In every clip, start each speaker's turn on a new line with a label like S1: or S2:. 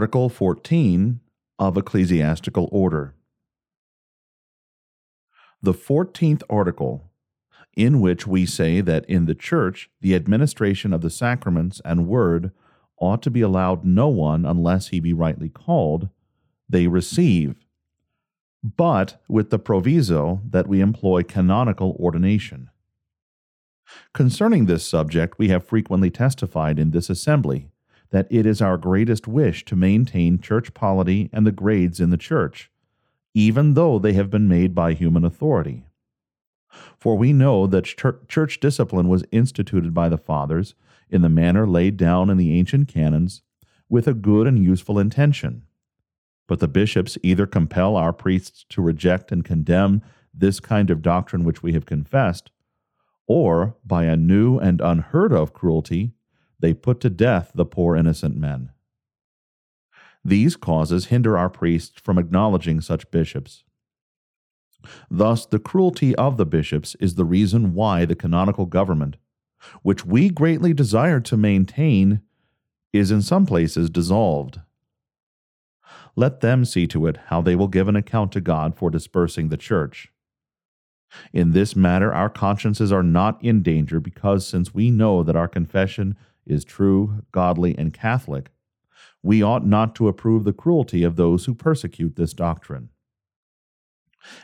S1: Article 14 of Ecclesiastical Order. The 14th article, in which we say that in the Church the administration of the sacraments and word ought to be allowed no one unless he be rightly called, they receive, but with the proviso that we employ canonical ordination. Concerning this subject, we have frequently testified in this assembly that it is our greatest wish to maintain church polity and the grades in the church, even though they have been made by human authority. For we know that church discipline was instituted by the fathers in the manner laid down in the ancient canons with a good and useful intention. But the bishops either compel our priests to reject and condemn this kind of doctrine which we have confessed, or by a new and unheard of cruelty, they put to death the poor innocent men. These causes hinder our priests from acknowledging such bishops. Thus, the cruelty of the bishops is the reason why the canonical government, which we greatly desire to maintain, is in some places dissolved. Let them see to it how they will give an account to God for dispersing the church. In this matter, our consciences are not in danger because, since we know that our confession is true, godly, and Catholic, we ought not to approve the cruelty of those who persecute this doctrine.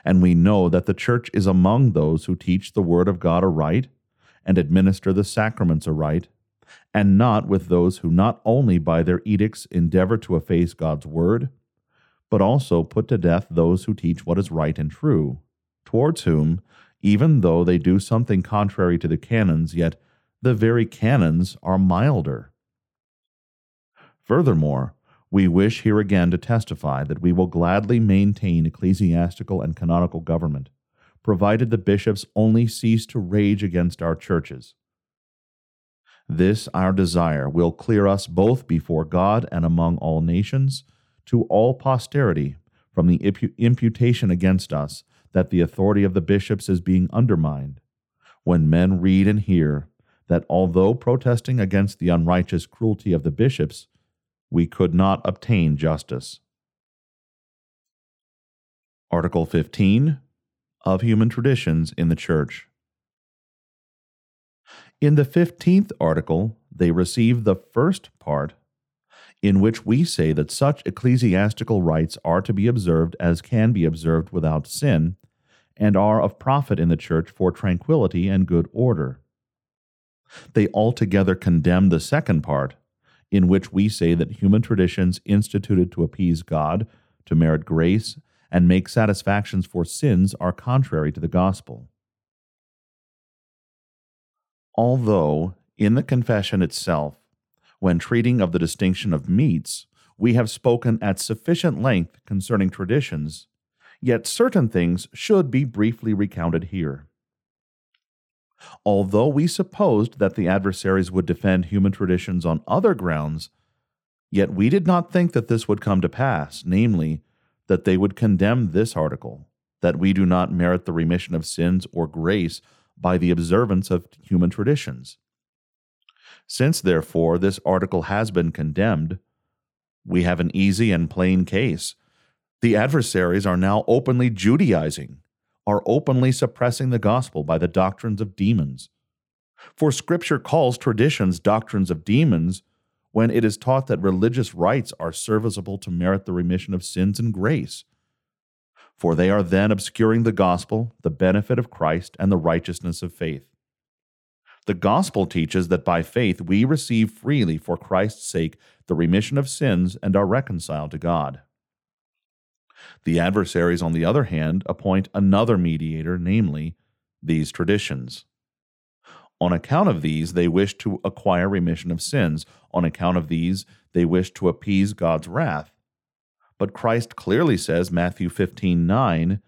S1: And we know that the Church is among those who teach the Word of God aright and administer the sacraments aright, and not with those who not only by their edicts endeavor to efface God's Word, but also put to death those who teach what is right and true, towards whom, even though they do something contrary to the canons, yet the very canons are milder. Furthermore, we wish here again to testify that we will gladly maintain ecclesiastical and canonical government, provided the bishops only cease to rage against our churches. This, our desire, will clear us both before God and among all nations, to all posterity, from the imputation against us that the authority of the bishops is being undermined, when men read and hear that although protesting against the unrighteous cruelty of the bishops, we could not obtain justice. Article 15 of Human Traditions in the Church. In the 15th article, they receive the first part, in which we say that such ecclesiastical rites are to be observed as can be observed without sin, and are of profit in the Church for tranquility and good order. They altogether condemn the second part, in which we say that human traditions instituted to appease God, to merit grace, and make satisfactions for sins are contrary to the gospel. Although, in the confession itself, when treating of the distinction of meats, we have spoken at sufficient length concerning traditions, yet certain things should be briefly recounted here. Although we supposed that the adversaries would defend human traditions on other grounds, yet we did not think that this would come to pass, namely, that they would condemn this article, that we do not merit the remission of sins or grace by the observance of human traditions. Since, therefore, this article has been condemned, we have an easy and plain case. The adversaries are now openly Judaizing are openly suppressing the gospel by the doctrines of demons. For Scripture calls traditions doctrines of demons when it is taught that religious rites are serviceable to merit the remission of sins and grace. For they are then obscuring the gospel, the benefit of Christ, and the righteousness of faith. The gospel teaches that by faith we receive freely for Christ's sake the remission of sins and are reconciled to God. The adversaries, on the other hand, appoint another mediator, namely, these traditions. On account of these, they wish to acquire remission of sins. On account of these, they wish to appease God's wrath. But Christ clearly says, Matthew 15 9,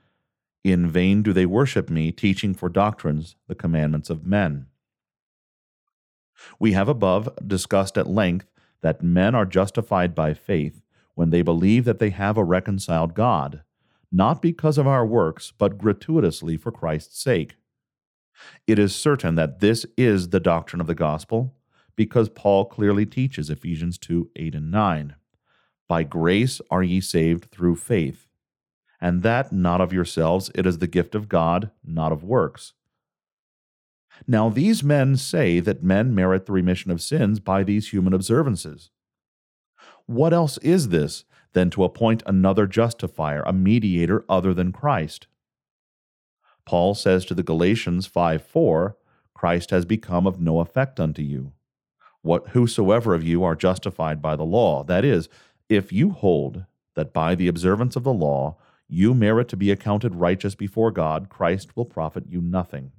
S1: In vain do they worship me, teaching for doctrines the commandments of men. We have above discussed at length that men are justified by faith when they believe that they have a reconciled God, not because of our works, but gratuitously for Christ's sake. It is certain that this is the doctrine of the gospel, because Paul clearly teaches Ephesians 2 8 and 9. By grace are ye saved through faith, and that not of yourselves, it is the gift of God, not of works. Now these men say that men merit the remission of sins by these human observances. What else is this than to appoint another justifier, a mediator other than Christ? Paul says to the Galatians 5 4, Christ has become of no effect unto you. What whosoever of you are justified by the law, that is, if you hold that by the observance of the law you merit to be accounted righteous before God, Christ will profit you nothing.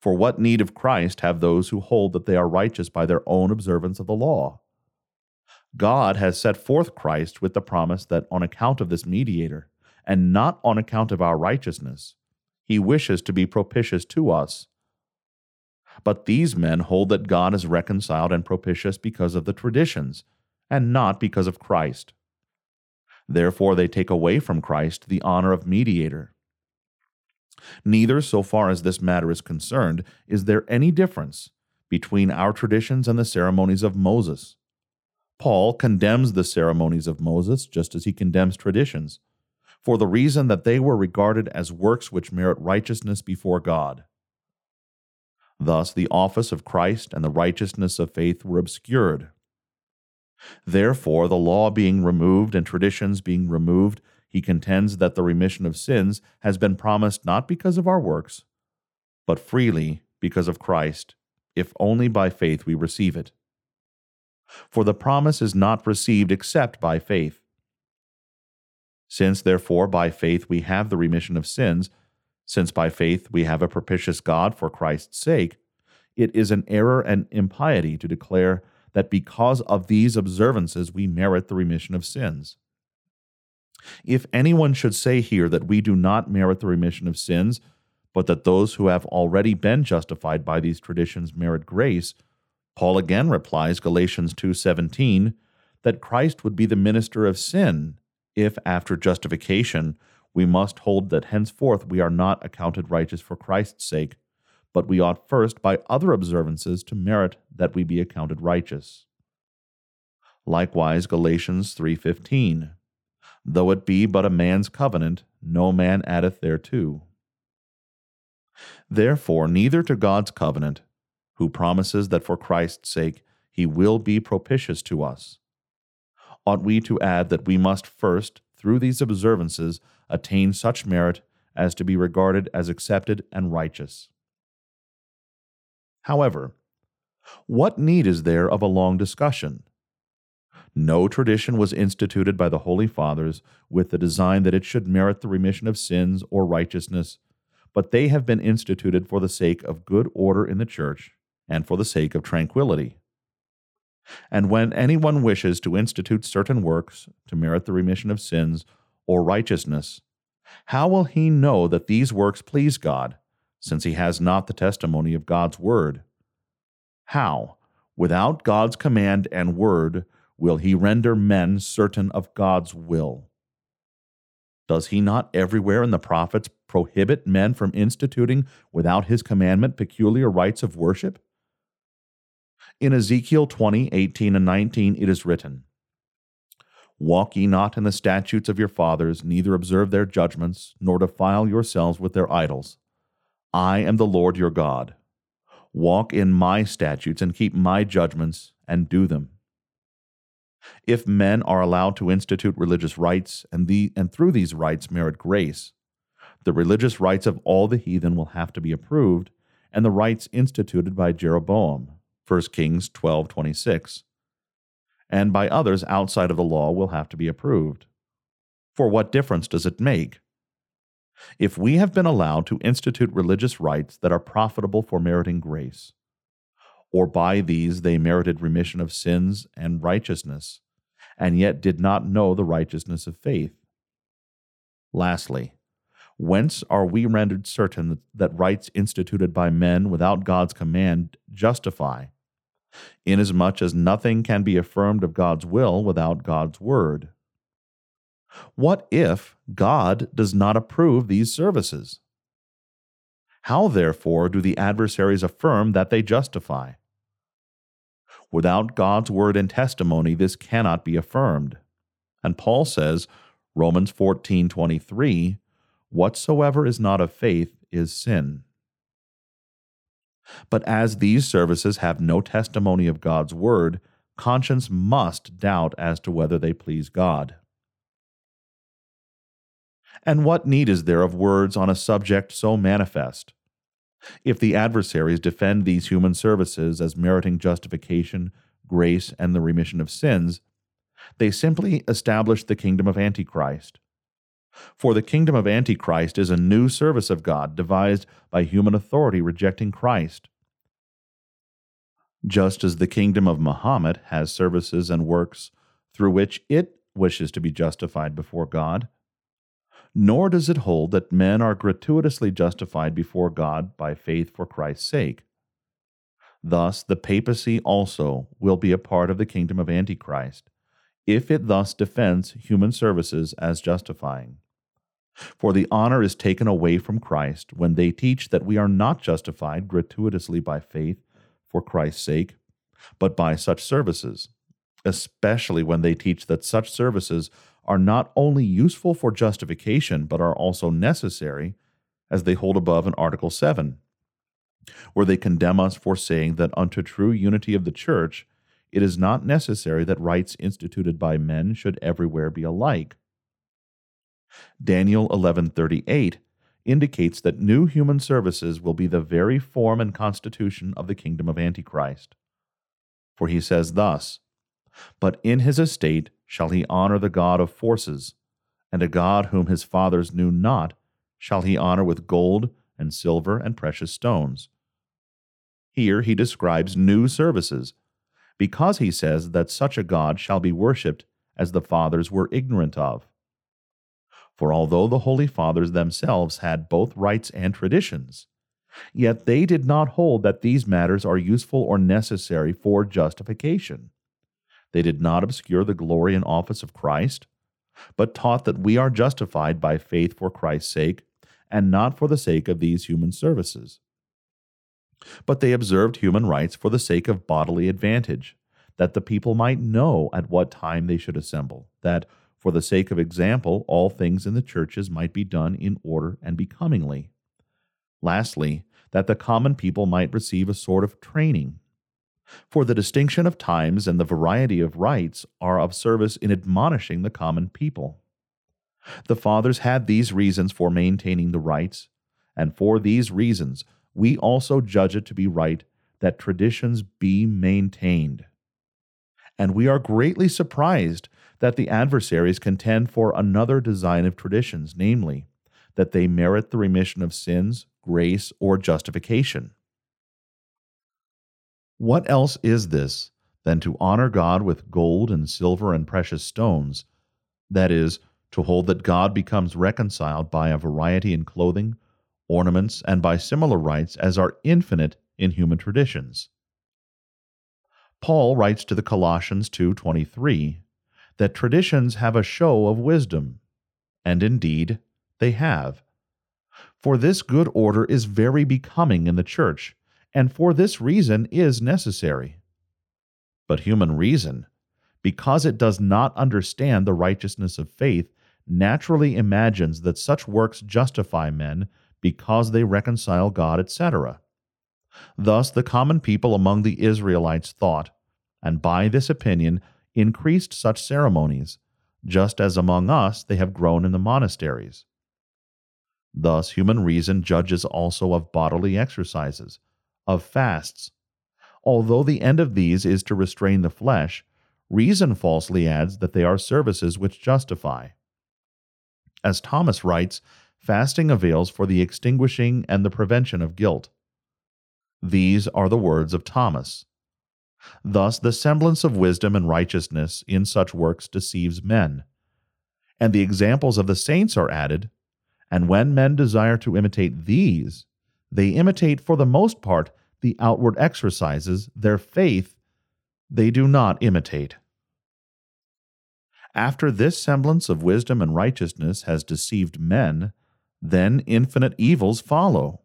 S1: For what need of Christ have those who hold that they are righteous by their own observance of the law? God has set forth Christ with the promise that on account of this mediator, and not on account of our righteousness, he wishes to be propitious to us. But these men hold that God is reconciled and propitious because of the traditions and not because of Christ. Therefore, they take away from Christ the honor of mediator. Neither, so far as this matter is concerned, is there any difference between our traditions and the ceremonies of Moses. Paul condemns the ceremonies of Moses just as he condemns traditions, for the reason that they were regarded as works which merit righteousness before God. Thus, the office of Christ and the righteousness of faith were obscured Therefore, the law being removed and traditions being removed, he contends that the remission of sins has been promised not because of our works, but freely because of Christ, if only by faith we receive it. For the promise is not received except by faith. Since, therefore, by faith we have the remission of sins, since by faith we have a propitious God for Christ's sake, it is an error and impiety to declare that because of these observances we merit the remission of sins. If anyone should say here that we do not merit the remission of sins, but that those who have already been justified by these traditions merit grace, Paul again replies Galatians 2:17 that Christ would be the minister of sin if after justification we must hold that henceforth we are not accounted righteous for Christ's sake, but we ought first by other observances to merit that we be accounted righteous. Likewise Galatians 3:15 Though it be but a man's covenant no man addeth thereto. Therefore neither to God's covenant who promises that for Christ's sake he will be propitious to us ought we to add that we must first through these observances attain such merit as to be regarded as accepted and righteous. However, what need is there of a long discussion? No tradition was instituted by the Holy Fathers with the design that it should merit the remission of sins or righteousness, but they have been instituted for the sake of good order in the Church and for the sake of tranquility. And when anyone wishes to institute certain works to merit the remission of sins or righteousness, how will he know that these works please God since he has not the testimony of God's word. How, without God's command and word, will he render men certain of God's will? Does he not everywhere in the prophets prohibit men from instituting without his commandment peculiar rites of worship? In Ezekiel 20, 18, and 19, it is written, Walk ye not in the statutes of your fathers, neither observe their judgments, nor defile yourselves with their idols. I am the Lord your God. Walk in my statutes and keep my judgments and do them. If men are allowed to institute religious rites and, the, and through these rites merit grace, the religious rites of all the heathen will have to be approved, and the rites instituted by Jeroboam, 1 Kings 12:26, and by others outside of the law will have to be approved. For what difference does it make? if we have been allowed to institute religious rites that are profitable for meriting grace, or by these they merited remission of sins and righteousness, and yet did not know the righteousness of faith. Lastly, whence are we rendered certain that rites instituted by men without God's command justify, inasmuch as nothing can be affirmed of God's will without God's word? What if God does not approve these services? How, therefore, do the adversaries affirm that they justify? Without God's word and testimony, this cannot be affirmed. And Paul says, Romans 14:23, whatsoever is not of faith is sin. But as these services have no testimony of God's word, conscience must doubt as to whether they please God. And what need is there of words on a subject so manifest? If the adversaries defend these human services as meriting justification, grace, and the remission of sins, they simply establish the kingdom of Antichrist. For the kingdom of Antichrist is a new service of God devised by human authority rejecting Christ. Just as the kingdom of Muhammad has services and works through which it wishes to be justified before God, nor does it hold that men are gratuitously justified before God by faith for Christ's sake. Thus, the papacy also will be a part of the kingdom of Antichrist, if it thus defends human services as justifying. For the honor is taken away from Christ when they teach that we are not justified gratuitously by faith for Christ's sake, but by such services, especially when they teach that such services are not only useful for justification, but are also necessary, as they hold above in Article 7, where they condemn us for saying that unto true unity of the Church it is not necessary that rites instituted by men should everywhere be alike. Daniel 11:38 indicates that new human services will be the very form and constitution of the kingdom of Antichrist. For he says thus, But in his estate shall he honor the God of forces, and a God whom his fathers knew not shall he honor with gold and silver and precious stones. Here he describes new services, because he says that such a God shall be worshipped as the fathers were ignorant of. For although the Holy Fathers themselves had both rites and traditions, yet they did not hold that these matters are useful or necessary for justification. They did not obscure the glory and office of Christ, but taught that we are justified by faith for Christ's sake, and not for the sake of these human services. But they observed human rites for the sake of bodily advantage, that the people might know at what time they should assemble, that, for the sake of example, all things in the churches might be done in order and becomingly. Lastly, that the common people might receive a sort of training for the distinction of times and the variety of rites are of service in admonishing the common people. The fathers had these reasons for maintaining the rites, and for these reasons we also judge it to be right that traditions be maintained. And we are greatly surprised that the adversaries contend for another design of traditions, namely, that they merit the remission of sins, grace, or justification. What else is this than to honor God with gold and silver and precious stones? That is, to hold that God becomes reconciled by a variety in clothing, ornaments, and by similar rites as are infinite in human traditions. Paul writes to the Colossians 2:23 that traditions have a show of wisdom, and indeed they have. For this good order is very becoming in the church and for this reason is necessary. But human reason, because it does not understand the righteousness of faith, naturally imagines that such works justify men because they reconcile God, etc. Thus the common people among the Israelites thought, and by this opinion increased such ceremonies, just as among us they have grown in the monasteries. Thus human reason judges also of bodily exercises of fasts. Although the end of these is to restrain the flesh, reason falsely adds that they are services which justify. As Thomas writes, fasting avails for the extinguishing and the prevention of guilt. These are the words of Thomas. Thus, the semblance of wisdom and righteousness in such works deceives men. And the examples of the saints are added, and when men desire to imitate these, they imitate for the most part the outward exercises, their faith they do not imitate. After this semblance of wisdom and righteousness has deceived men, then infinite evils follow.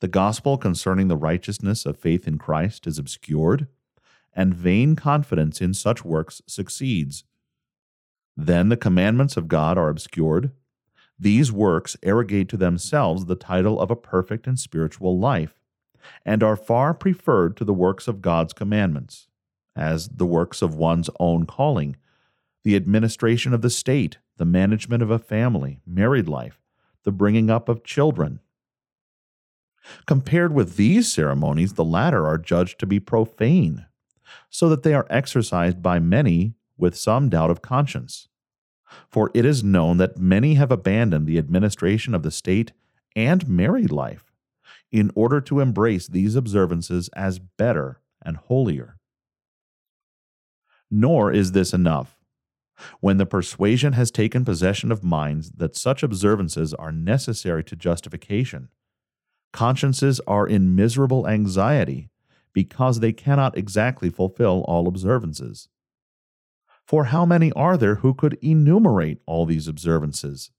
S1: The gospel concerning the righteousness of faith in Christ is obscured, and vain confidence in such works succeeds. Then the commandments of God are obscured. These works arrogate to themselves the title of a perfect and spiritual life, and are far preferred to the works of God's commandments, as the works of one's own calling, the administration of the state, the management of a family, married life, the bringing up of children. Compared with these ceremonies, the latter are judged to be profane, so that they are exercised by many with some doubt of conscience. For it is known that many have abandoned the administration of the state and married life in order to embrace these observances as better and holier. Nor is this enough. When the persuasion has taken possession of minds that such observances are necessary to justification, consciences are in miserable anxiety because they cannot exactly fulfill all observances. For how many are there who could enumerate all these observances?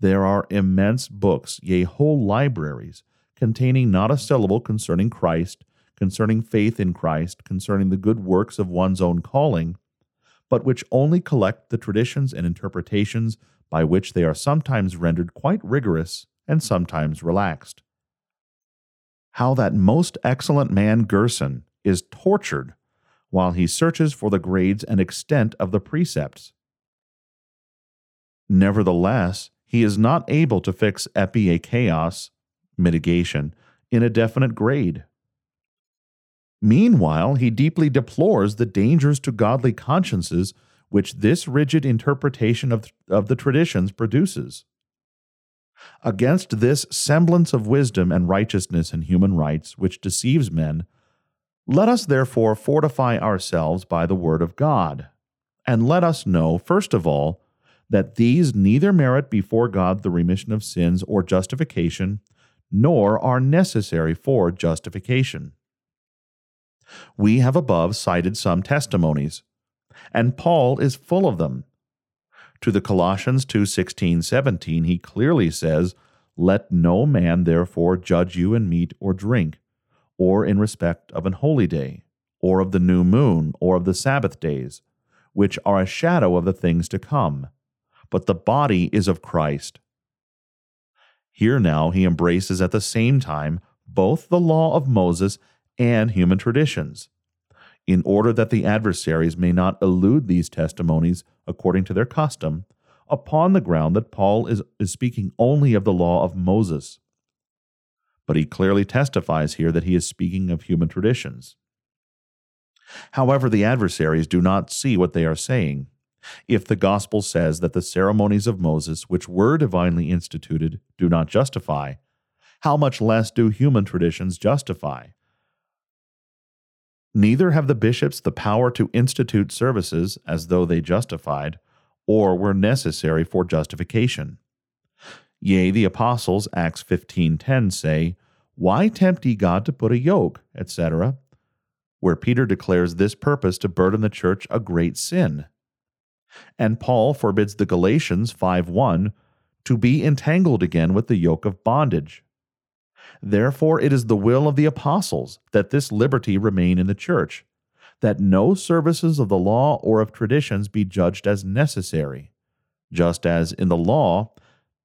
S1: There are immense books, yea, whole libraries, containing not a syllable concerning Christ, concerning faith in Christ, concerning the good works of one's own calling, but which only collect the traditions and interpretations by which they are sometimes rendered quite rigorous and sometimes relaxed how that most excellent man Gerson is tortured while he searches for the grades and extent of the precepts. Nevertheless, he is not able to fix epieikeos, mitigation, in a definite grade. Meanwhile, he deeply deplores the dangers to godly consciences which this rigid interpretation of, of the traditions produces. Against this semblance of wisdom and righteousness and human rites, which deceives men, let us therefore fortify ourselves by the word of God, and let us know, first of all, that these neither merit before God the remission of sins or justification, nor are necessary for justification. We have above cited some testimonies, and Paul is full of them to the Colossians 2 16, 17, he clearly says, Let no man therefore judge you in meat or drink, or in respect of an holy day, or of the new moon, or of the Sabbath days, which are a shadow of the things to come. But the body is of Christ. Here now he embraces at the same time both the law of Moses and human traditions in order that the adversaries may not elude these testimonies according to their custom, upon the ground that Paul is, is speaking only of the law of Moses. But he clearly testifies here that he is speaking of human traditions. However, the adversaries do not see what they are saying. If the gospel says that the ceremonies of Moses, which were divinely instituted, do not justify, how much less do human traditions justify? Neither have the bishops the power to institute services as though they justified, or were necessary for justification. Yea, the apostles, Acts 15.10, say, Why tempt ye God to put a yoke, etc., where Peter declares this purpose to burden the church a great sin. And Paul forbids the Galatians 5.1 to be entangled again with the yoke of bondage. Therefore, it is the will of the apostles that this liberty remain in the church, that no services of the law or of traditions be judged as necessary, just as in the law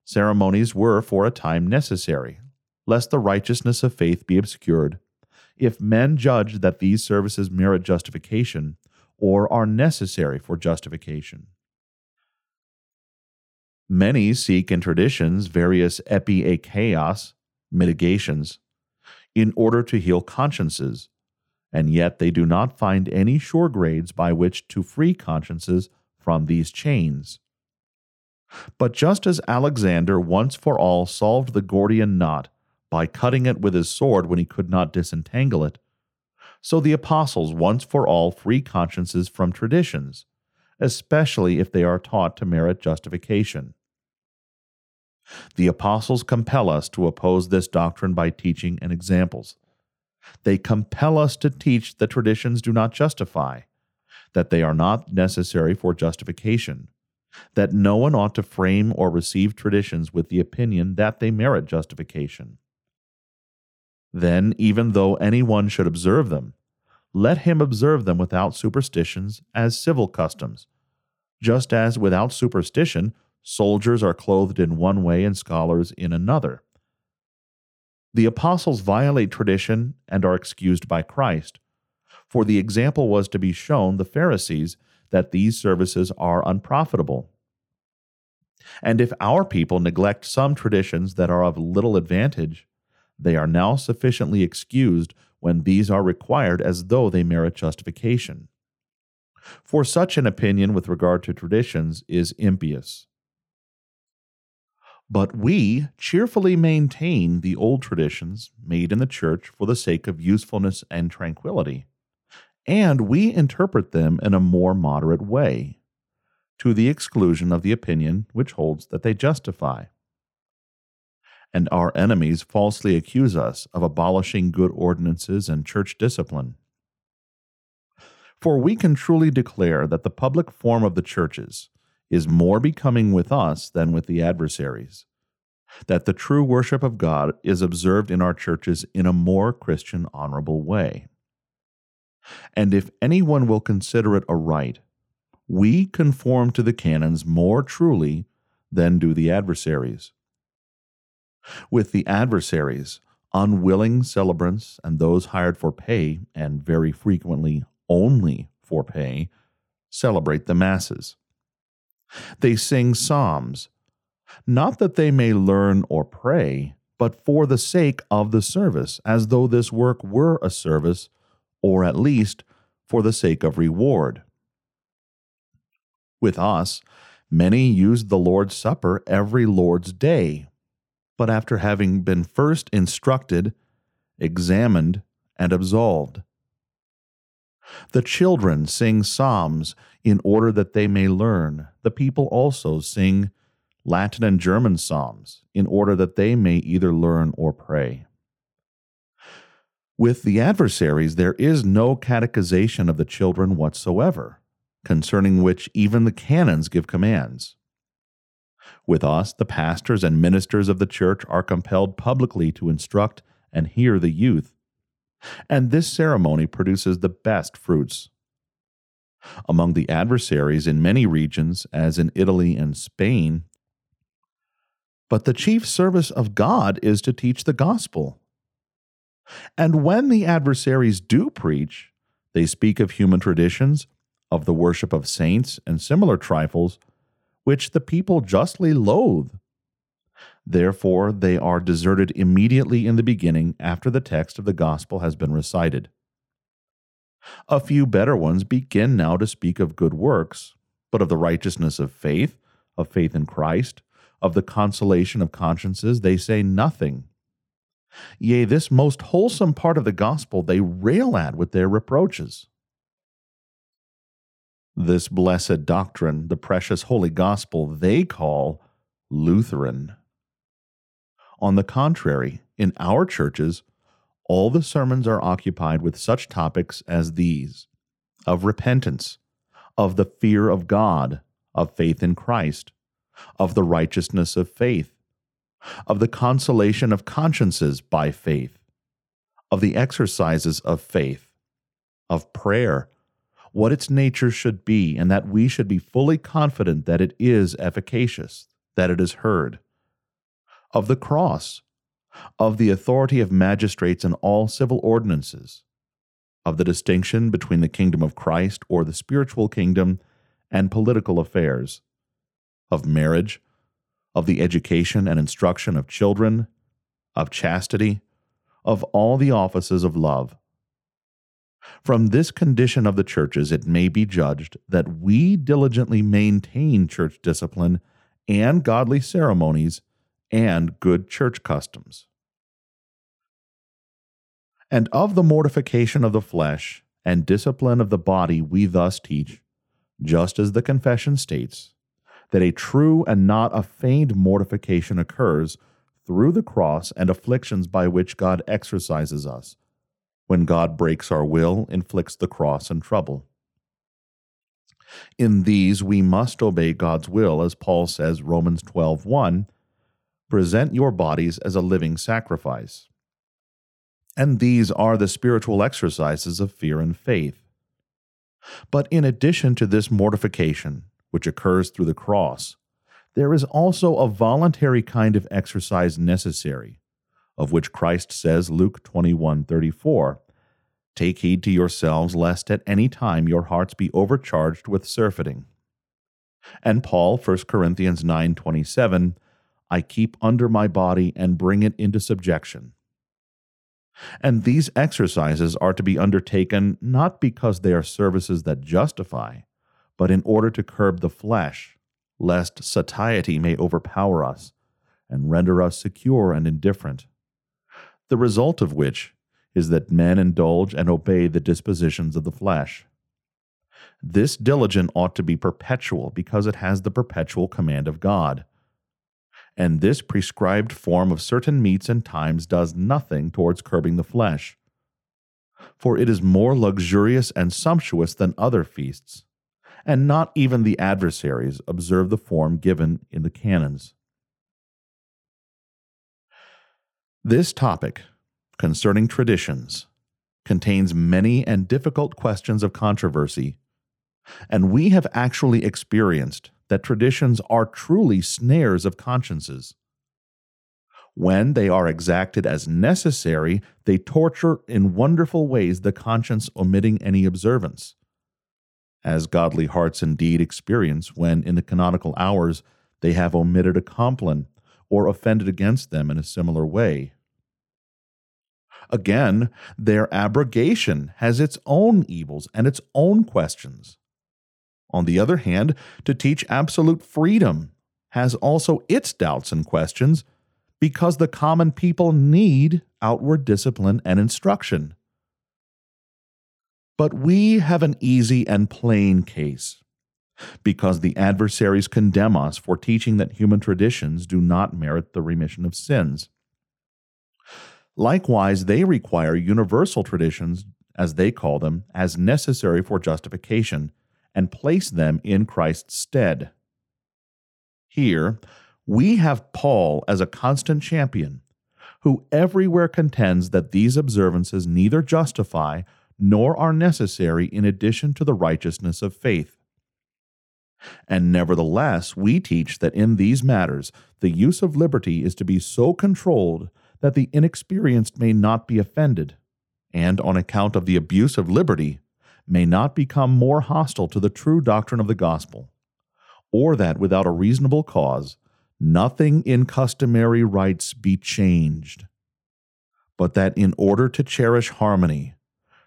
S1: ceremonies were for a time necessary, lest the righteousness of faith be obscured. If men judge that these services merit justification, or are necessary for justification. Many seek in traditions various epieikeos, mitigations in order to heal consciences, and yet they do not find any sure grades by which to free consciences from these chains. But just as Alexander once for all solved the Gordian knot by cutting it with his sword when he could not disentangle it, so the apostles once for all free consciences from traditions, especially if they are taught to merit justification. The apostles compel us to oppose this doctrine by teaching and examples. They compel us to teach that traditions do not justify, that they are not necessary for justification, that no one ought to frame or receive traditions with the opinion that they merit justification. Then, even though any one should observe them, let him observe them without superstitions as civil customs, just as without superstition, soldiers are clothed in one way and scholars in another. The apostles violate tradition and are excused by Christ, for the example was to be shown the Pharisees that these services are unprofitable. And if our people neglect some traditions that are of little advantage, they are now sufficiently excused when these are required as though they merit justification. For such an opinion with regard to traditions is impious. But we cheerfully maintain the old traditions made in the church for the sake of usefulness and tranquility, and we interpret them in a more moderate way, to the exclusion of the opinion which holds that they justify. And our enemies falsely accuse us of abolishing good ordinances and church discipline. For we can truly declare that the public form of the churches is more becoming with us than with the adversaries, that the true worship of God is observed in our churches in a more Christian, honorable way. And if anyone will consider it a right, we conform to the canons more truly than do the adversaries. With the adversaries, unwilling celebrants and those hired for pay, and very frequently only for pay, celebrate the masses. They sing psalms, not that they may learn or pray, but for the sake of the service, as though this work were a service, or at least for the sake of reward. With us, many use the Lord's Supper every Lord's day, but after having been first instructed, examined, and absolved. The children sing psalms in order that they may learn. The people also sing Latin and German psalms in order that they may either learn or pray. With the adversaries, there is no catechization of the children whatsoever, concerning which even the canons give commands. With us, the pastors and ministers of the church are compelled publicly to instruct and hear the youth and this ceremony produces the best fruits. Among the adversaries in many regions, as in Italy and Spain, but the chief service of God is to teach the gospel. And when the adversaries do preach, they speak of human traditions, of the worship of saints, and similar trifles, which the people justly loathe Therefore, they are deserted immediately in the beginning after the text of the gospel has been recited. A few better ones begin now to speak of good works, but of the righteousness of faith, of faith in Christ, of the consolation of consciences, they say nothing. Yea, this most wholesome part of the gospel they rail at with their reproaches. This blessed doctrine, the precious holy gospel, they call Lutheran. On the contrary, in our churches, all the sermons are occupied with such topics as these of repentance, of the fear of God, of faith in Christ, of the righteousness of faith, of the consolation of consciences by faith, of the exercises of faith, of prayer, what its nature should be, and that we should be fully confident that it is efficacious, that it is heard of the cross, of the authority of magistrates in all civil ordinances, of the distinction between the kingdom of Christ or the spiritual kingdom and political affairs, of marriage, of the education and instruction of children, of chastity, of all the offices of love. From this condition of the churches, it may be judged that we diligently maintain church discipline and godly ceremonies and good church customs. And of the mortification of the flesh and discipline of the body, we thus teach, just as the confession states, that a true and not a feigned mortification occurs through the cross and afflictions by which God exercises us, when God breaks our will, inflicts the cross and trouble. In these we must obey God's will, as Paul says, Romans 12 1, present your bodies as a living sacrifice. And these are the spiritual exercises of fear and faith. But in addition to this mortification, which occurs through the cross, there is also a voluntary kind of exercise necessary, of which Christ says, Luke 21 34, Take heed to yourselves, lest at any time your hearts be overcharged with surfeiting. And Paul, 1 Corinthians 9 27, I keep under my body and bring it into subjection. And these exercises are to be undertaken not because they are services that justify, but in order to curb the flesh, lest satiety may overpower us and render us secure and indifferent. The result of which is that men indulge and obey the dispositions of the flesh. This diligence ought to be perpetual because it has the perpetual command of God and this prescribed form of certain meats and times does nothing towards curbing the flesh. For it is more luxurious and sumptuous than other feasts, and not even the adversaries observe the form given in the canons. This topic, concerning traditions, contains many and difficult questions of controversy, and we have actually experienced that traditions are truly snares of consciences. When they are exacted as necessary, they torture in wonderful ways the conscience omitting any observance. As godly hearts indeed experience when, in the canonical hours, they have omitted a compline or offended against them in a similar way. Again, their abrogation has its own evils and its own questions. On the other hand, to teach absolute freedom has also its doubts and questions because the common people need outward discipline and instruction. But we have an easy and plain case because the adversaries condemn us for teaching that human traditions do not merit the remission of sins. Likewise, they require universal traditions, as they call them, as necessary for justification and place them in Christ's stead. Here, we have Paul as a constant champion, who everywhere contends that these observances neither justify nor are necessary in addition to the righteousness of faith. And nevertheless, we teach that in these matters the use of liberty is to be so controlled that the inexperienced may not be offended, and on account of the abuse of liberty, may not become more hostile to the true doctrine of the gospel, or that without a reasonable cause nothing in customary rites be changed, but that in order to cherish harmony,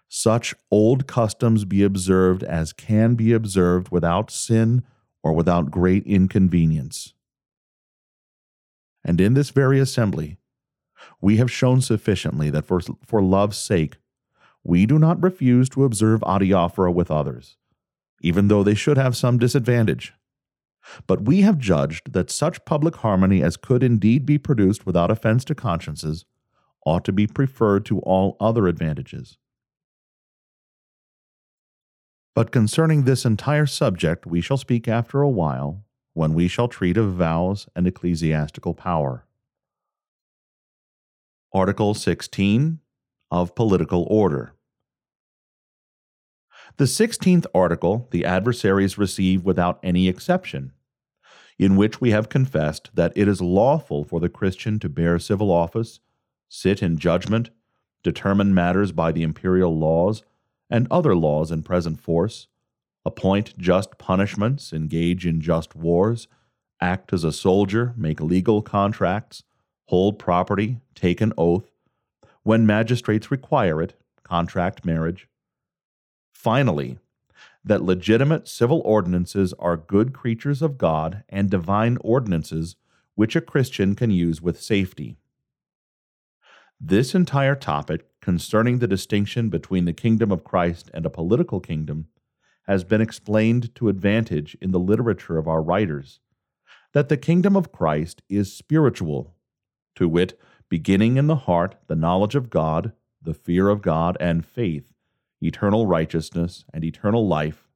S1: such old customs be observed as can be observed without sin or without great inconvenience. And in this very assembly, we have shown sufficiently that for, for love's sake we do not refuse to observe adiaphora with others, even though they should have some disadvantage. But we have judged that such public harmony as could indeed be produced without offense to consciences ought to be preferred to all other advantages. But concerning this entire subject we shall speak after a while, when we shall treat of vows and ecclesiastical power. Article 16 of political order. The 16th article the adversaries receive without any exception, in which we have confessed that it is lawful for the Christian to bear civil office, sit in judgment, determine matters by the imperial laws and other laws in present force, appoint just punishments, engage in just wars, act as a soldier, make legal contracts, hold property, take an oath, when magistrates require it, contract marriage. Finally, that legitimate civil ordinances are good creatures of God and divine ordinances which a Christian can use with safety. This entire topic concerning the distinction between the kingdom of Christ and a political kingdom has been explained to advantage in the literature of our writers, that the kingdom of Christ is spiritual, to wit, beginning in the heart the knowledge of God, the fear of God, and faith, eternal righteousness, and eternal life.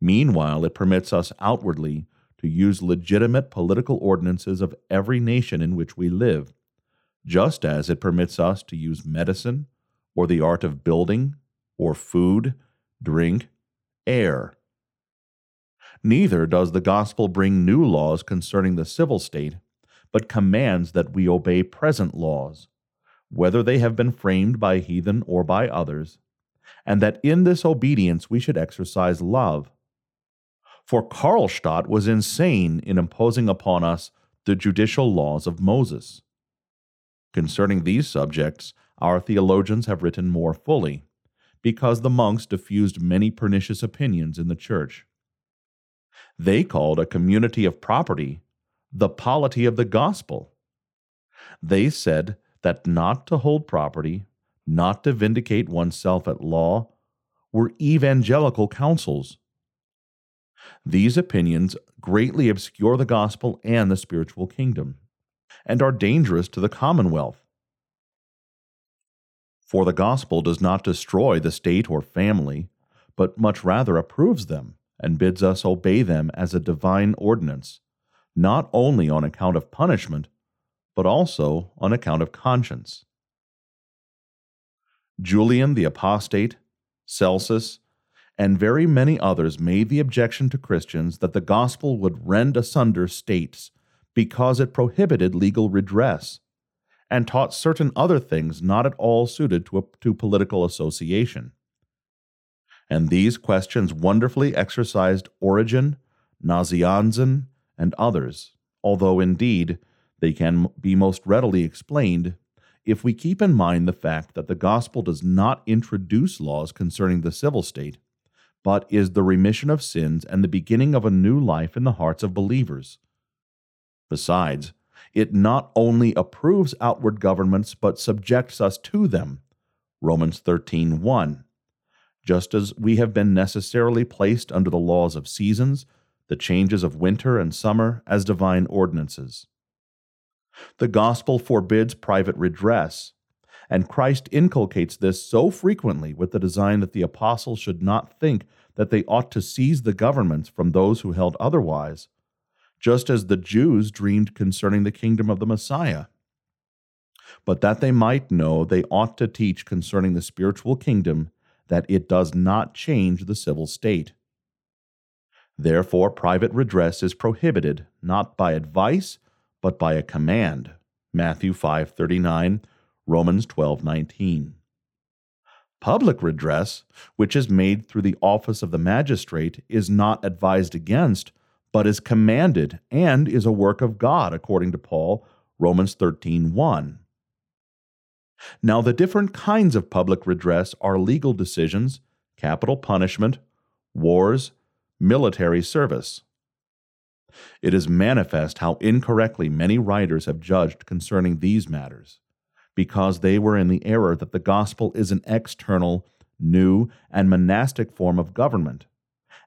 S1: Meanwhile, it permits us outwardly to use legitimate political ordinances of every nation in which we live, just as it permits us to use medicine, or the art of building, or food, drink, air. Neither does the gospel bring new laws concerning the civil state, but commands that we obey present laws, whether they have been framed by heathen or by others, and that in this obedience we should exercise love. For Karlstadt was insane in imposing upon us the judicial laws of Moses. Concerning these subjects, our theologians have written more fully, because the monks diffused many pernicious opinions in the church. They called a community of property the polity of the gospel. They said that not to hold property, not to vindicate oneself at law, were evangelical counsels. These opinions greatly obscure the gospel and the spiritual kingdom, and are dangerous to the commonwealth. For the gospel does not destroy the state or family, but much rather approves them and bids us obey them as a divine ordinance, not only on account of punishment, but also on account of conscience. Julian the Apostate, Celsus, and very many others made the objection to Christians that the gospel would rend asunder states because it prohibited legal redress, and taught certain other things not at all suited to, a, to political association and these questions wonderfully exercised Origen, Nazianzen, and others, although indeed they can be most readily explained if we keep in mind the fact that the gospel does not introduce laws concerning the civil state, but is the remission of sins and the beginning of a new life in the hearts of believers. Besides, it not only approves outward governments but subjects us to them. Romans 13:1 just as we have been necessarily placed under the laws of seasons, the changes of winter and summer as divine ordinances. The gospel forbids private redress, and Christ inculcates this so frequently with the design that the apostles should not think that they ought to seize the governments from those who held otherwise, just as the Jews dreamed concerning the kingdom of the Messiah. But that they might know they ought to teach concerning the spiritual kingdom that it does not change the civil state. Therefore, private redress is prohibited not by advice, but by a command. Matthew 5:39, Romans 12:19. Public redress, which is made through the office of the magistrate, is not advised against, but is commanded and is a work of God according to Paul, Romans 13:1. Now, the different kinds of public redress are legal decisions, capital punishment, wars, military service. It is manifest how incorrectly many writers have judged concerning these matters, because they were in the error that the gospel is an external, new, and monastic form of government,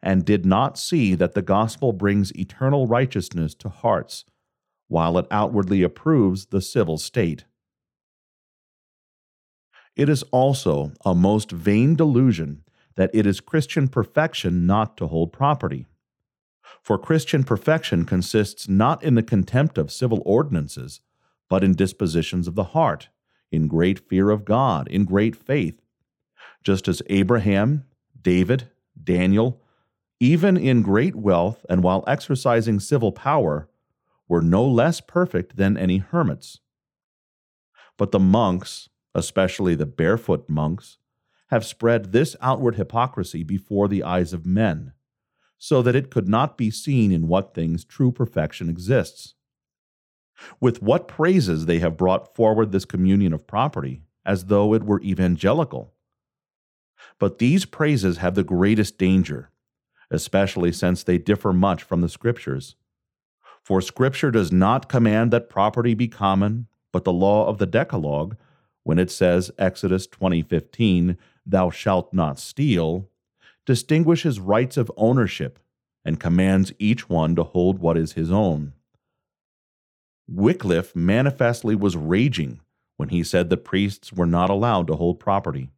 S1: and did not see that the gospel brings eternal righteousness to hearts, while it outwardly approves the civil state. It is also a most vain delusion that it is Christian perfection not to hold property. For Christian perfection consists not in the contempt of civil ordinances, but in dispositions of the heart, in great fear of God, in great faith. Just as Abraham, David, Daniel, even in great wealth and while exercising civil power, were no less perfect than any hermits. But the monks, especially the barefoot monks, have spread this outward hypocrisy before the eyes of men, so that it could not be seen in what things true perfection exists. With what praises they have brought forward this communion of property, as though it were evangelical. But these praises have the greatest danger, especially since they differ much from the Scriptures. For Scripture does not command that property be common, but the law of the Decalogue when it says Exodus 20:15, thou shalt not steal, distinguishes rights of ownership and commands each one to hold what is his own. Wycliffe manifestly was raging when he said that priests were not allowed to hold property.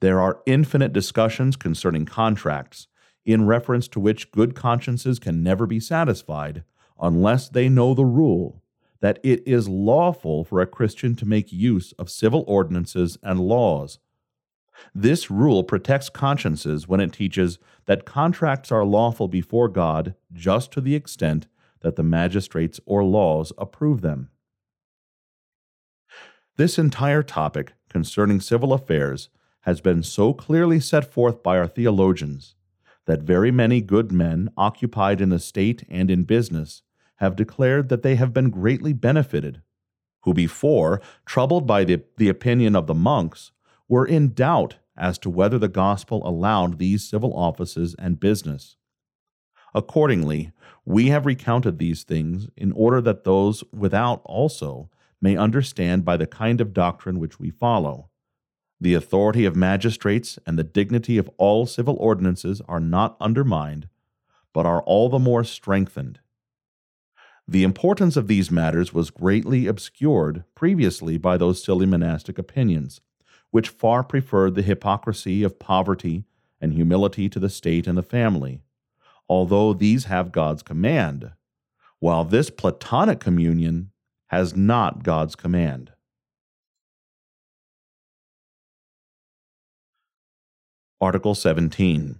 S1: There are infinite discussions concerning contracts, in reference to which good consciences can never be satisfied unless they know the rule that it is lawful for a Christian to make use of civil ordinances and laws. This rule protects consciences when it teaches that contracts are lawful before God just to the extent that the magistrates or laws approve them. This entire topic concerning civil affairs has been so clearly set forth by our theologians that very many good men occupied in the state and in business have declared that they have been greatly benefited, who before, troubled by the, the opinion of the monks, were in doubt as to whether the gospel allowed these civil offices and business. Accordingly, we have recounted these things in order that those without also may understand by the kind of doctrine which we follow. The authority of magistrates and the dignity of all civil ordinances are not undermined, but are all the more strengthened. The importance of these matters was greatly obscured previously by those silly monastic opinions, which far preferred the hypocrisy of poverty and humility to the state and the family, although these have God's command, while this Platonic communion has not God's command. Article 17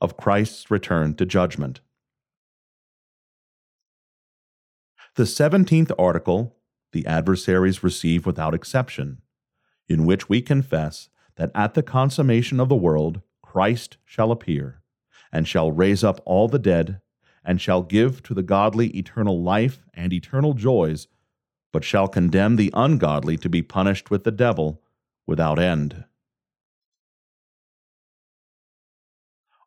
S1: of Christ's return to judgment. The 17th article the adversaries receive without exception, in which we confess that at the consummation of the world Christ shall appear, and shall raise up all the dead, and shall give to the godly eternal life and eternal joys, but shall condemn the ungodly to be punished with the devil without end.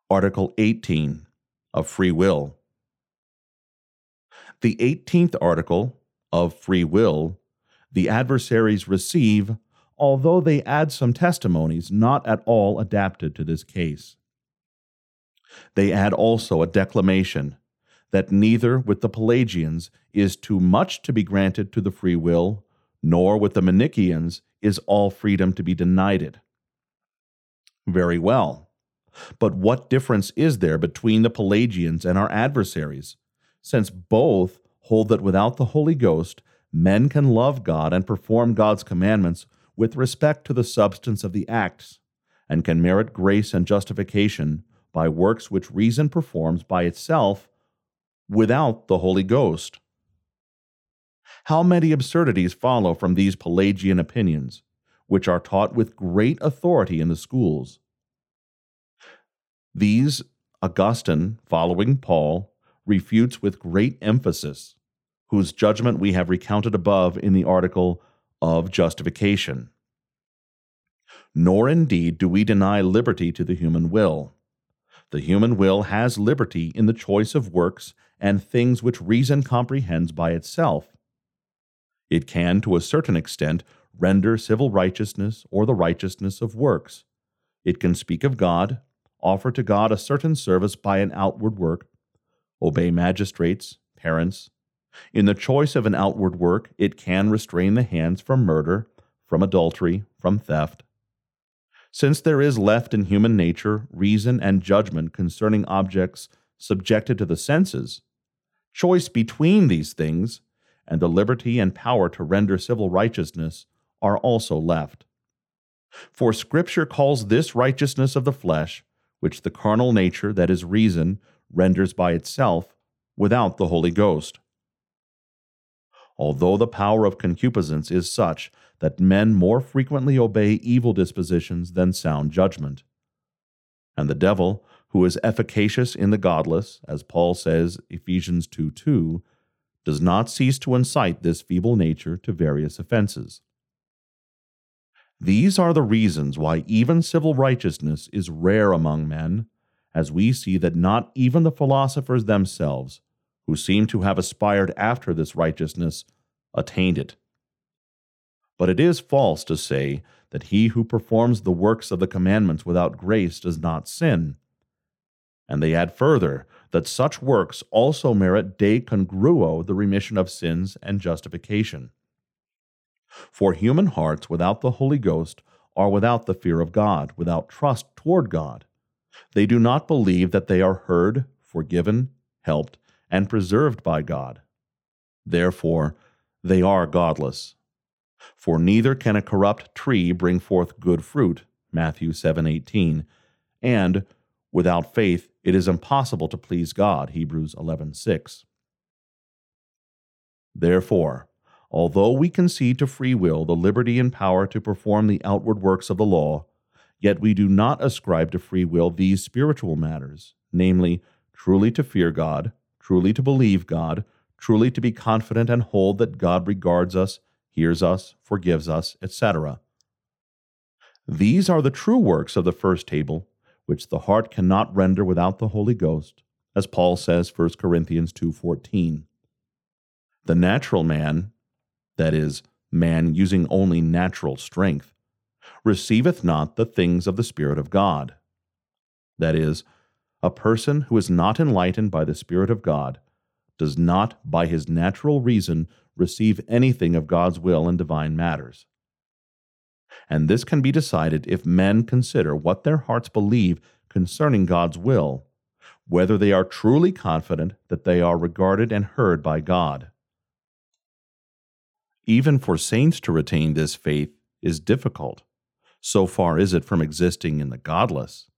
S1: Article 18 of Free Will. The 18th article of Free Will the adversaries receive, although they add some testimonies not at all adapted to this case. They add also a declamation that neither with the Pelagians is too much to be granted to the free will, nor with the Manichaeans is all freedom to be denied it. Very well. But what difference is there between the Pelagians and our adversaries? since both hold that without the Holy Ghost, men can love God and perform God's commandments with respect to the substance of the acts, and can merit grace and justification by works which reason performs by itself without the Holy Ghost. How many absurdities follow from these Pelagian opinions, which are taught with great authority in the schools? These Augustine, following Paul, refutes with great emphasis, whose judgment we have recounted above in the article of justification. Nor indeed do we deny liberty to the human will. The human will has liberty in the choice of works and things which reason comprehends by itself. It can, to a certain extent, render civil righteousness or the righteousness of works. It can speak of God, offer to God a certain service by an outward work, obey magistrates, parents. In the choice of an outward work, it can restrain the hands from murder, from adultery, from theft. Since there is left in human nature reason and judgment concerning objects subjected to the senses, choice between these things and the liberty and power to render civil righteousness are also left. For Scripture calls this righteousness of the flesh, which the carnal nature, that is reason, renders by itself without the Holy Ghost. Although the power of concupiscence is such that men more frequently obey evil dispositions than sound judgment. And the devil, who is efficacious in the godless, as Paul says, Ephesians 2 2, does not cease to incite this feeble nature to various offenses. These are the reasons why even civil righteousness is rare among men, as we see that not even the philosophers themselves, who seem to have aspired after this righteousness, attained it. But it is false to say that he who performs the works of the commandments without grace does not sin. And they add further that such works also merit de congruo the remission of sins and justification. For human hearts without the Holy Ghost are without the fear of God, without trust toward God. They do not believe that they are heard, forgiven, helped, and preserved by God. Therefore, they are godless. For neither can a corrupt tree bring forth good fruit, Matthew 7:18, and without faith it is impossible to please God, Hebrews 11:6. Therefore, although we concede to free will the liberty and power to perform the outward works of the law, yet we do not ascribe to free will these spiritual matters, namely, truly to fear God, truly to believe God, truly to be confident and hold that God regards us, hears us, forgives us, etc. These are the true works of the first table, which the heart cannot render without the Holy Ghost, as Paul says 1 Corinthians 2:14. The natural man, that is, man using only natural strength, receiveth not the things of the Spirit of God. That is, a person who is not enlightened by the Spirit of God does not, by his natural reason, receive anything of God's will in divine matters. And this can be decided if men consider what their hearts believe concerning God's will, whether they are truly confident that they are regarded and heard by God. Even for saints to retain this faith is difficult, so far is it from existing in the godless.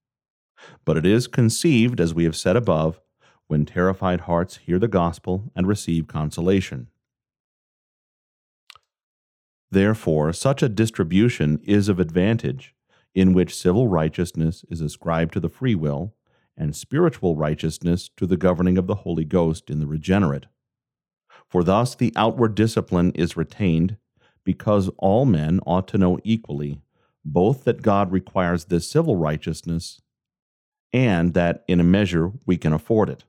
S1: But it is conceived, as we have said above, when terrified hearts hear the gospel and receive consolation. Therefore, such a distribution is of advantage, in which civil righteousness is ascribed to the free will, and spiritual righteousness to the governing of the Holy Ghost in the regenerate. For thus the outward discipline is retained, because all men ought to know equally, both that God requires this civil righteousness, and that in a measure we can afford it.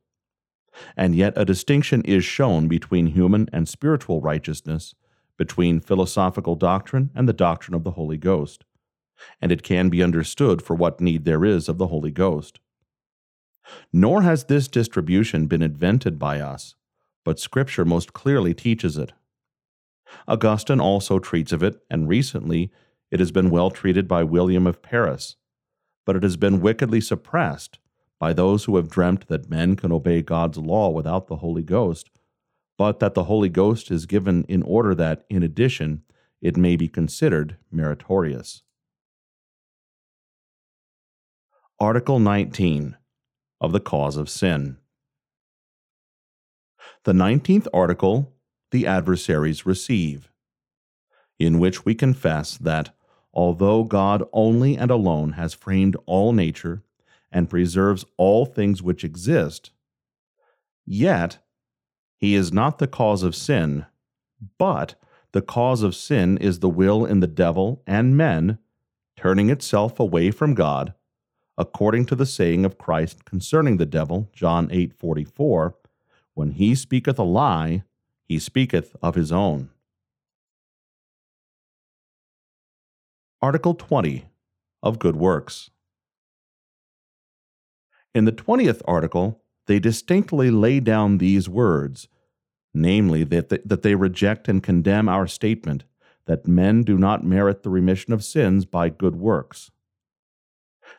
S1: And yet a distinction is shown between human and spiritual righteousness between philosophical doctrine and the doctrine of the Holy Ghost, and it can be understood for what need there is of the Holy Ghost. Nor has this distribution been invented by us, but Scripture most clearly teaches it. Augustine also treats of it, and recently it has been well treated by William of Paris, but it has been wickedly suppressed by those who have dreamt that men can obey God's law without the Holy Ghost but that the Holy Ghost is given in order that, in addition, it may be considered meritorious. Article 19 of the Cause of Sin. The 19th article the adversaries receive, in which we confess that, although God only and alone has framed all nature and preserves all things which exist, yet he is not the cause of sin, but the cause of sin is the will in the devil and men, turning itself away from God, according to the saying of Christ concerning the devil, John 8:44, when he speaketh a lie, he speaketh of his own. Article 20 of Good Works. In the 20th article, they distinctly lay down these words, namely, that that they reject and condemn our statement that men do not merit the remission of sins by good works.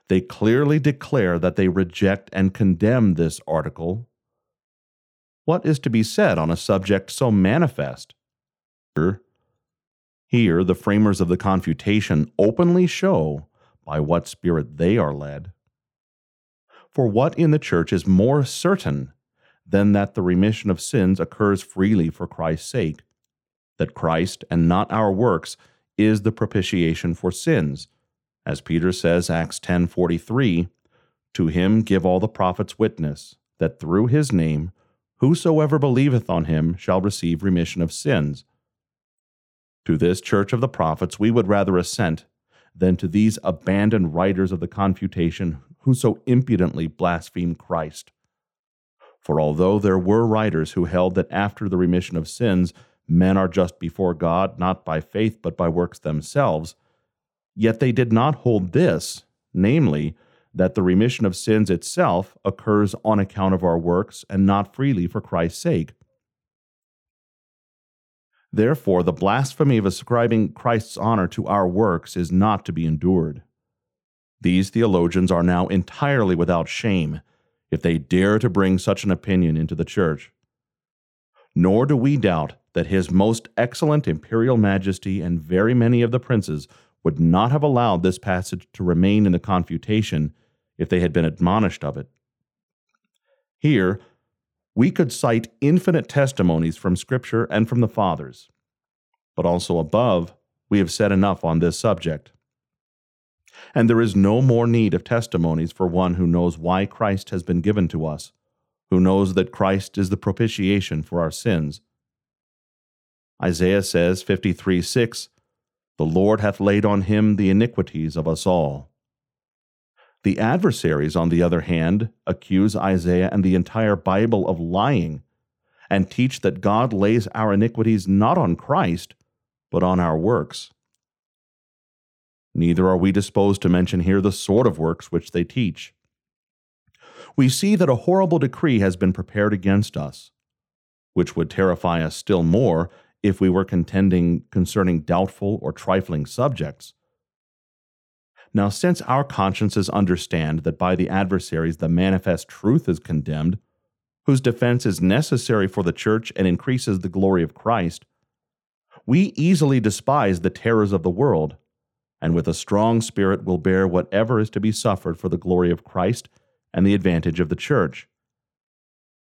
S1: They clearly declare that they reject and condemn this article. What is to be said on a subject so manifest? Here, the framers of the confutation openly show by what spirit they are led. For what in the church is more certain than that the remission of sins occurs freely for Christ's sake, that Christ and not our works is the propitiation for sins, as Peter says Acts 10:43, to him give all the prophets witness that through his name whosoever believeth on him shall receive remission of sins. To this church of the prophets we would rather assent than to these abandoned writers of the confutation who so impudently blaspheme Christ. For although there were writers who held that after the remission of sins men are just before God not by faith but by works themselves, yet they did not hold this, namely, that the remission of sins itself occurs on account of our works and not freely for Christ's sake. Therefore, the blasphemy of ascribing Christ's honor to our works is not to be endured. These theologians are now entirely without shame if they dare to bring such an opinion into the Church. Nor do we doubt that His most excellent imperial majesty and very many of the princes would not have allowed this passage to remain in the confutation if they had been admonished of it. Here, we could cite infinite testimonies from Scripture and from the Fathers. But also above, we have said enough on this subject. And there is no more need of testimonies for one who knows why Christ has been given to us, who knows that Christ is the propitiation for our sins. Isaiah says, 53 6, The Lord hath laid on him the iniquities of us all. The adversaries, on the other hand, accuse Isaiah and the entire Bible of lying and teach that God lays our iniquities not on Christ, but on our works. Neither are we disposed to mention here the sort of works which they teach. We see that a horrible decree has been prepared against us, which would terrify us still more if we were contending concerning doubtful or trifling subjects. Now, since our consciences understand that by the adversaries the manifest truth is condemned, whose defense is necessary for the church and increases the glory of Christ, we easily despise the terrors of the world, and with a strong spirit will bear whatever is to be suffered for the glory of Christ and the advantage of the church.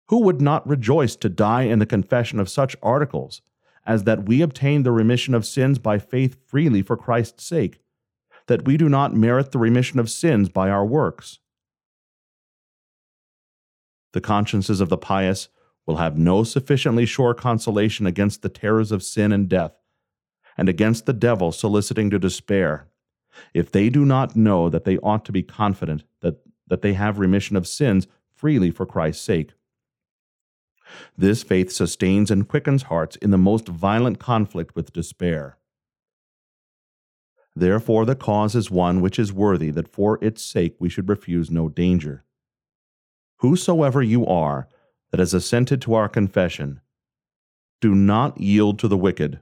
S1: Who would not rejoice to die in the confession of such articles as that we obtain the remission of sins by faith freely for Christ's sake? that we do not merit the remission of sins by our works. The consciences of the pious will have no sufficiently sure consolation against the terrors of sin and death, and against the devil soliciting to despair, if they do not know that they ought to be confident that, that they have remission of sins freely for Christ's sake. This faith sustains and quickens hearts in the most violent conflict with despair. Therefore, the cause is one which is worthy that for its sake we should refuse no danger. Whosoever you are that has assented to our confession, do not yield to the wicked,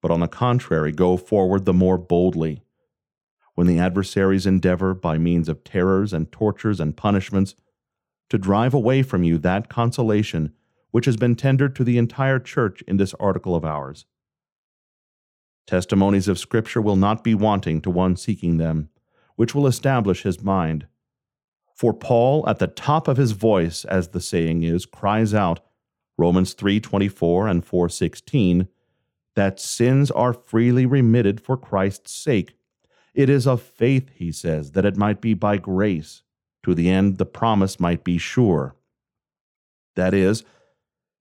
S1: but on the contrary go forward the more boldly. When the adversaries endeavor, by means of terrors and tortures and punishments, to drive away from you that consolation which has been tendered to the entire church in this article of ours Testimonies of Scripture will not be wanting to one seeking them, which will establish his mind. For Paul, at the top of his voice, as the saying is, cries out, Romans 3:24 and 4:16, that sins are freely remitted for Christ's sake. It is of faith, he says, that it might be by grace, to the end the promise might be sure. That is,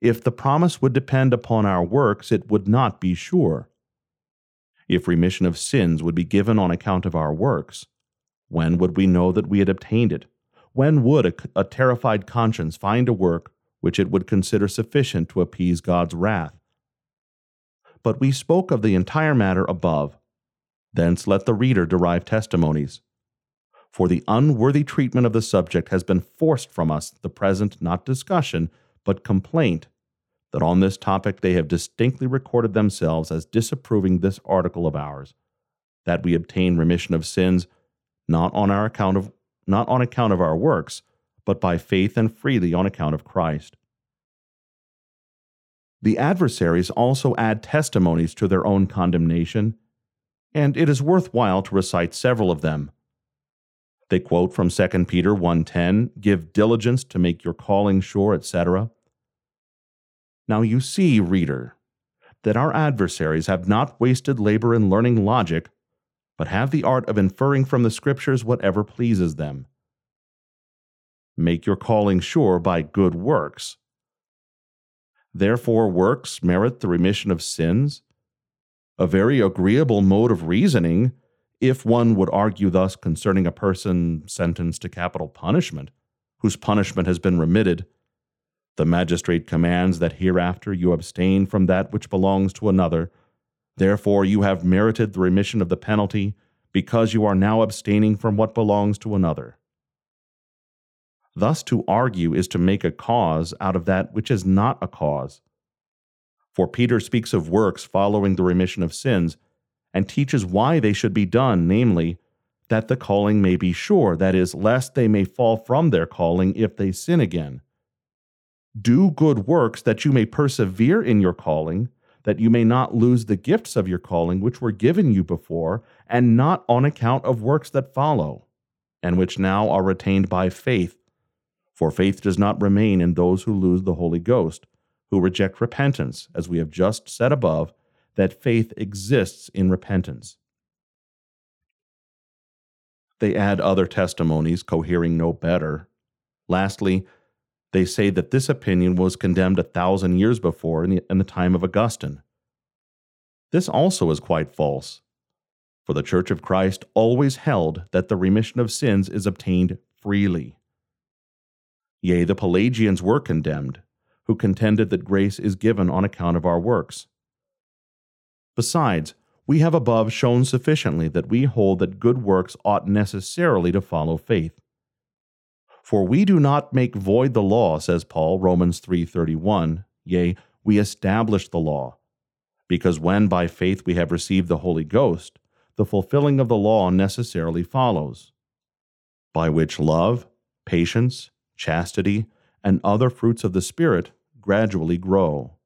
S1: if the promise would depend upon our works, it would not be sure if remission of sins would be given on account of our works, when would we know that we had obtained it? When would a, a, terrified conscience find a work which it would consider sufficient to appease God's wrath? But we spoke of the entire matter above. Thence let the reader derive testimonies. For the unworthy treatment of the subject has been forced from us the present not discussion, but complaint that on this topic they have distinctly recorded themselves as disapproving this article of ours, that we obtain remission of sins not on our account of not on account of our works, but by faith and freely on account of Christ. The adversaries also add testimonies to their own condemnation, and it is worthwhile to recite several of them. They quote from 2 Peter 1:10, "Give diligence to make your calling sure, etc." Now you see, reader, that our adversaries have not wasted labor in learning logic, but have the art of inferring from the Scriptures whatever pleases them. Make your calling sure by good works. Therefore, works merit the remission of sins? A very agreeable mode of reasoning, if one would argue thus concerning a person sentenced to capital punishment, whose punishment has been remitted the magistrate commands that hereafter you abstain from that which belongs to another. Therefore, you have merited the remission of the penalty, because you are now abstaining from what belongs to another. Thus, to argue is to make a cause out of that which is not a cause. For Peter speaks of works following the remission of sins, and teaches why they should be done, namely, that the calling may be sure, that is, lest they may fall from their calling if they sin again. Do good works that you may persevere in your calling, that you may not lose the gifts of your calling which were given you before, and not on account of works that follow, and which now are retained by faith. For faith does not remain in those who lose the Holy Ghost, who reject repentance, as we have just said above, that faith exists in repentance. They add other testimonies, cohering no better. Lastly, they say that this opinion was condemned a thousand years before in the, in the time of Augustine. This also is quite false, for the Church of Christ always held that the remission of sins is obtained freely. Yea, the Pelagians were condemned, who contended that grace is given on account of our works. Besides, we have above shown sufficiently that we hold that good works ought necessarily to follow faith. For we do not make void the law, says Paul, Romans 3:31, yea, we establish the law, because when by faith we have received the Holy Ghost, the fulfilling of the law necessarily follows, by which love, patience, chastity, and other fruits of the Spirit gradually grow.